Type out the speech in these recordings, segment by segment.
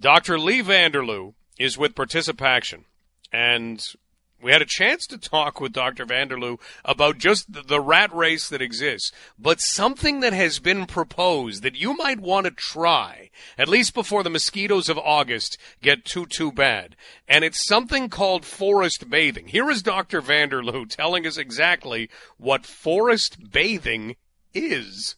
Dr. Leigh Vanderloo is with Participaction, and we had a chance to talk with Dr. Vanderloo about just the rat race that exists, but something that has been proposed that you might want to try, at least before the mosquitoes of August get too, too bad. And it's something called forest bathing. Here is Dr. Vanderloo telling us exactly what forest bathing is.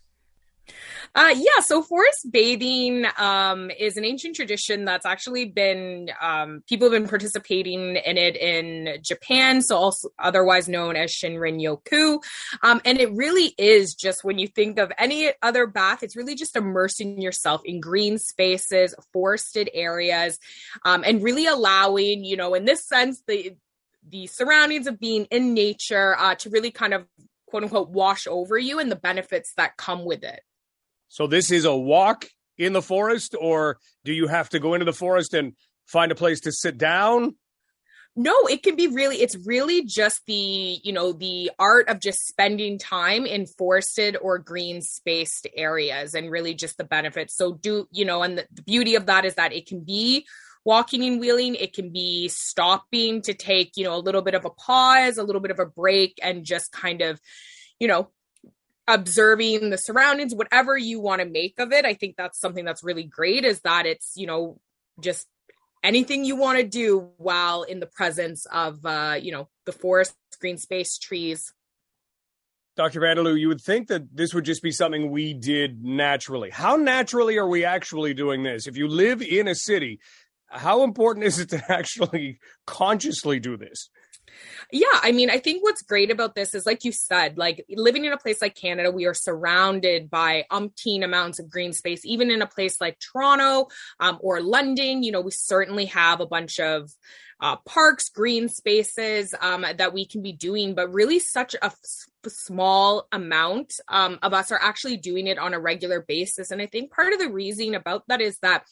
Uh, yeah, so forest bathing um, is an ancient tradition that's actually been um, people have been participating in it in Japan, so also otherwise known as Shinrin Yoku. Um, and it really is just when you think of any other bath, it's really just immersing yourself in green spaces, forested areas, um, and really allowing, you know, in this sense, the the surroundings of being in nature uh, to really kind of quote unquote wash over you and the benefits that come with it. So this is a walk in the forest, or do you have to go into the forest and find a place to sit down? No, it can be really, it's really just the, you know, the art of just spending time in forested or green spaced areas and really just the benefits. So, do, you know, and the, the beauty of that is that it can be walking and wheeling it can be stopping to take you know a little bit of a pause a little bit of a break and just kind of you know observing the surroundings, whatever you want to make of it. I think that's something that's really great is that it's, you know, just anything you want to do while in the presence of, uh, you know, the forest, green space, trees. Dr. Vanderloo, you would think that this would just be something we did naturally. How naturally are we actually doing this? If you live in a city, how important is it to actually consciously do this? Yeah, I mean, I think what's great about this is, like you said, like living in a place like Canada, we are surrounded by umpteen amounts of green space. Even in a place like Toronto um, or London, you know, we certainly have a bunch of uh, parks, green spaces um, that we can be doing, but really such a f- small amount um, of us are actually doing it on a regular basis. And I think part of the reason about that is that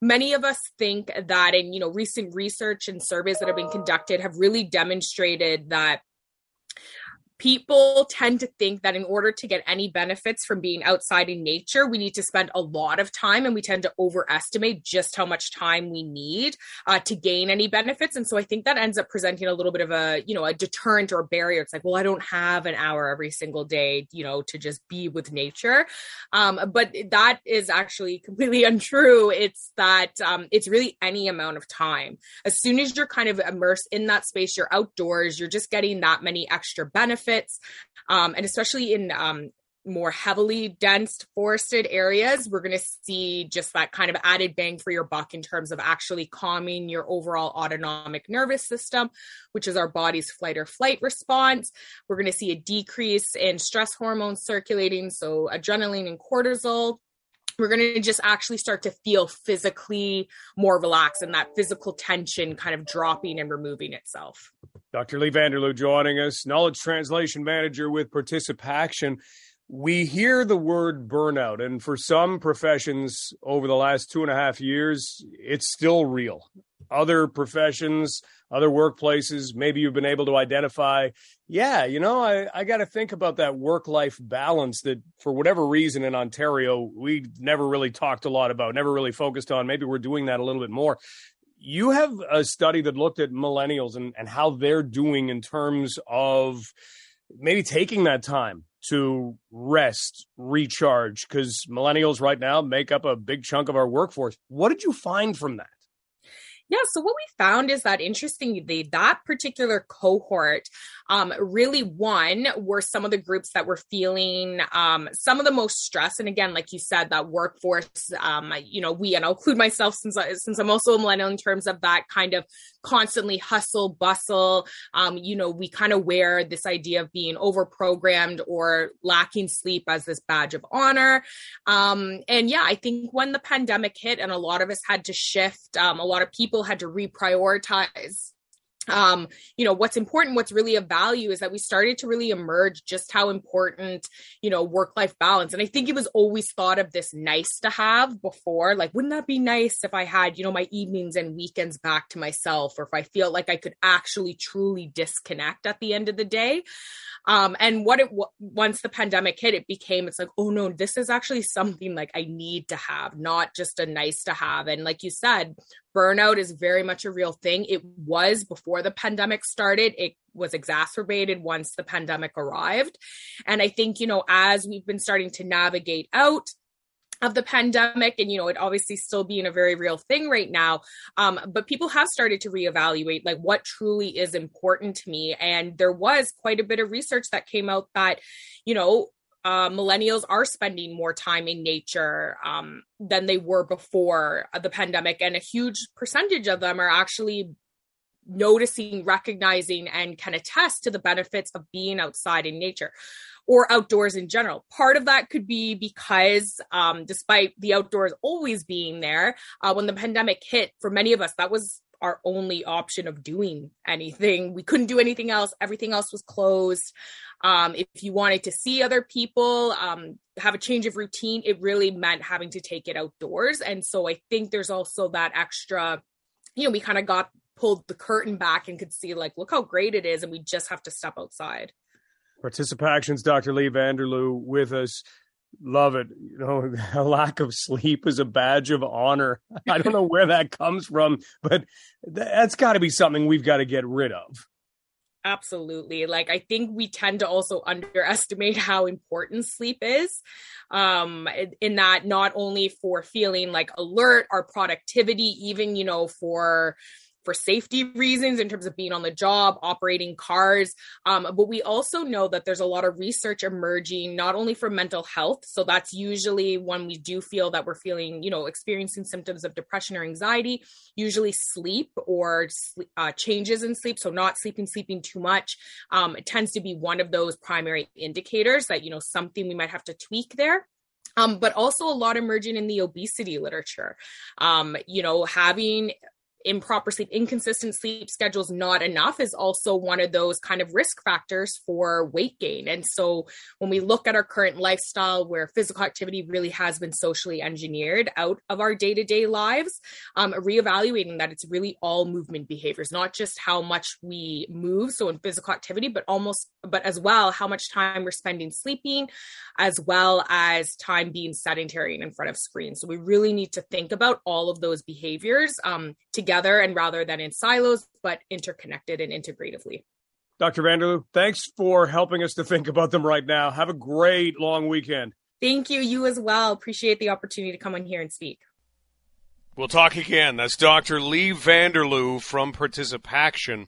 many of us think that in you know recent research and surveys that have been conducted have really demonstrated that people tend to think that in order to get any benefits from being outside in nature, we need to spend a lot of time and we tend to overestimate just how much time we need uh, to gain any benefits. And so I think that ends up presenting a little bit of a, you know, a deterrent or a barrier. It's like, well, I don't have an hour every single day, you know, to just be with nature. Um, but that is actually completely untrue. It's that um, it's really any amount of time. As soon as you're kind of immersed in that space, you're outdoors, you're just getting that many extra benefits benefits. Um, and especially in um, more heavily dense forested areas, we're going to see just that kind of added bang for your buck in terms of actually calming your overall autonomic nervous system, which is our body's flight or flight response. We're going to see a decrease in stress hormones circulating, so adrenaline and cortisol we're going to just actually start to feel physically more relaxed and that physical tension kind of dropping and removing itself. Dr. Leigh Vanderloo joining us, knowledge translation manager with Participaction. We hear the word burnout, and for some professions over the last two and a half years, it's still real. Other professions, other workplaces, maybe you've been able to identify, yeah, you know, I, I got to think about that work life balance that for whatever reason in Ontario, we never really talked a lot about, never really focused on. Maybe we're doing that a little bit more. You have a study that looked at millennials and, and how they're doing in terms of maybe taking that time to rest, recharge, because millennials right now make up a big chunk of our workforce. What did you find from that? Yeah, so what we found is that interestingly, that particular cohort um, really one were some of the groups that were feeling um, some of the most stress. And again, like you said, that workforce, um, you know, we and I'll include myself since I, since I'm also a millennial in terms of that kind of constantly hustle bustle. Um, you know, we kind of wear this idea of being over programmed or lacking sleep as this badge of honor. Um, and yeah, I think when the pandemic hit and a lot of us had to shift, um, a lot of people had to reprioritize um, you know, what's important, what's really of value is that we started to really emerge just how important, you know, work life balance. And I think it was always thought of this nice to have before. Like, wouldn't that be nice if I had, you know, my evenings and weekends back to myself, or if I feel like I could actually truly disconnect at the end of the day? Um, and what it once the pandemic hit, it became it's like, oh no, this is actually something like I need to have, not just a nice to have. And like you said, burnout is very much a real thing. It was before the pandemic started. It was exacerbated once the pandemic arrived. And I think, you know, as we've been starting to navigate out of the pandemic and you know it obviously still being a very real thing right now um, but people have started to reevaluate like what truly is important to me and there was quite a bit of research that came out that you know uh, millennials are spending more time in nature um, than they were before the pandemic and a huge percentage of them are actually noticing recognizing and can attest to the benefits of being outside in nature or outdoors in general. Part of that could be because, um, despite the outdoors always being there, uh, when the pandemic hit, for many of us, that was our only option of doing anything. We couldn't do anything else. Everything else was closed. Um, if you wanted to see other people, um, have a change of routine, it really meant having to take it outdoors. And so I think there's also that extra, you know, we kind of got pulled the curtain back and could see like, look how great it is. And we just have to step outside. Participaction's, Dr. Leigh Vanderloo with us. Love it. You know, a lack of sleep is a badge of honor. I don't know where that comes from, but that's got to be something we've got to get rid of. Absolutely. Like I think we tend to also underestimate how important sleep is. Um in that not only for feeling like alert, our productivity, even, you know, for for safety reasons in terms of being on the job, operating cars. Um, but we also know that there's a lot of research emerging, not only for mental health. So that's usually when we do feel that we're feeling, you know, experiencing symptoms of depression or anxiety, usually sleep or uh, changes in sleep. So not sleeping, sleeping too much. Um, tends to be one of those primary indicators that, you know, something we might have to tweak there. Um, but also a lot emerging in the obesity literature. Um, you know, having improper sleep, inconsistent sleep schedules, not enough is also one of those kind of risk factors for weight gain. And so when we look at our current lifestyle where physical activity really has been socially engineered out of our day to day lives, um, reevaluating that it's really all movement behaviors, not just how much we move. So in physical activity, but almost, but as well, how much time we're spending sleeping, as well as time being sedentary and in front of screens. So we really need to think about all of those behaviors um, together and rather than in silos, but interconnected and integratively. Dr. Vanderloo, thanks for helping us to think about them right now. Have a great long weekend. Thank you. You as well. Appreciate the opportunity to come on here and speak. We'll talk again. That's Dr. Leigh Vanderloo from Participaction.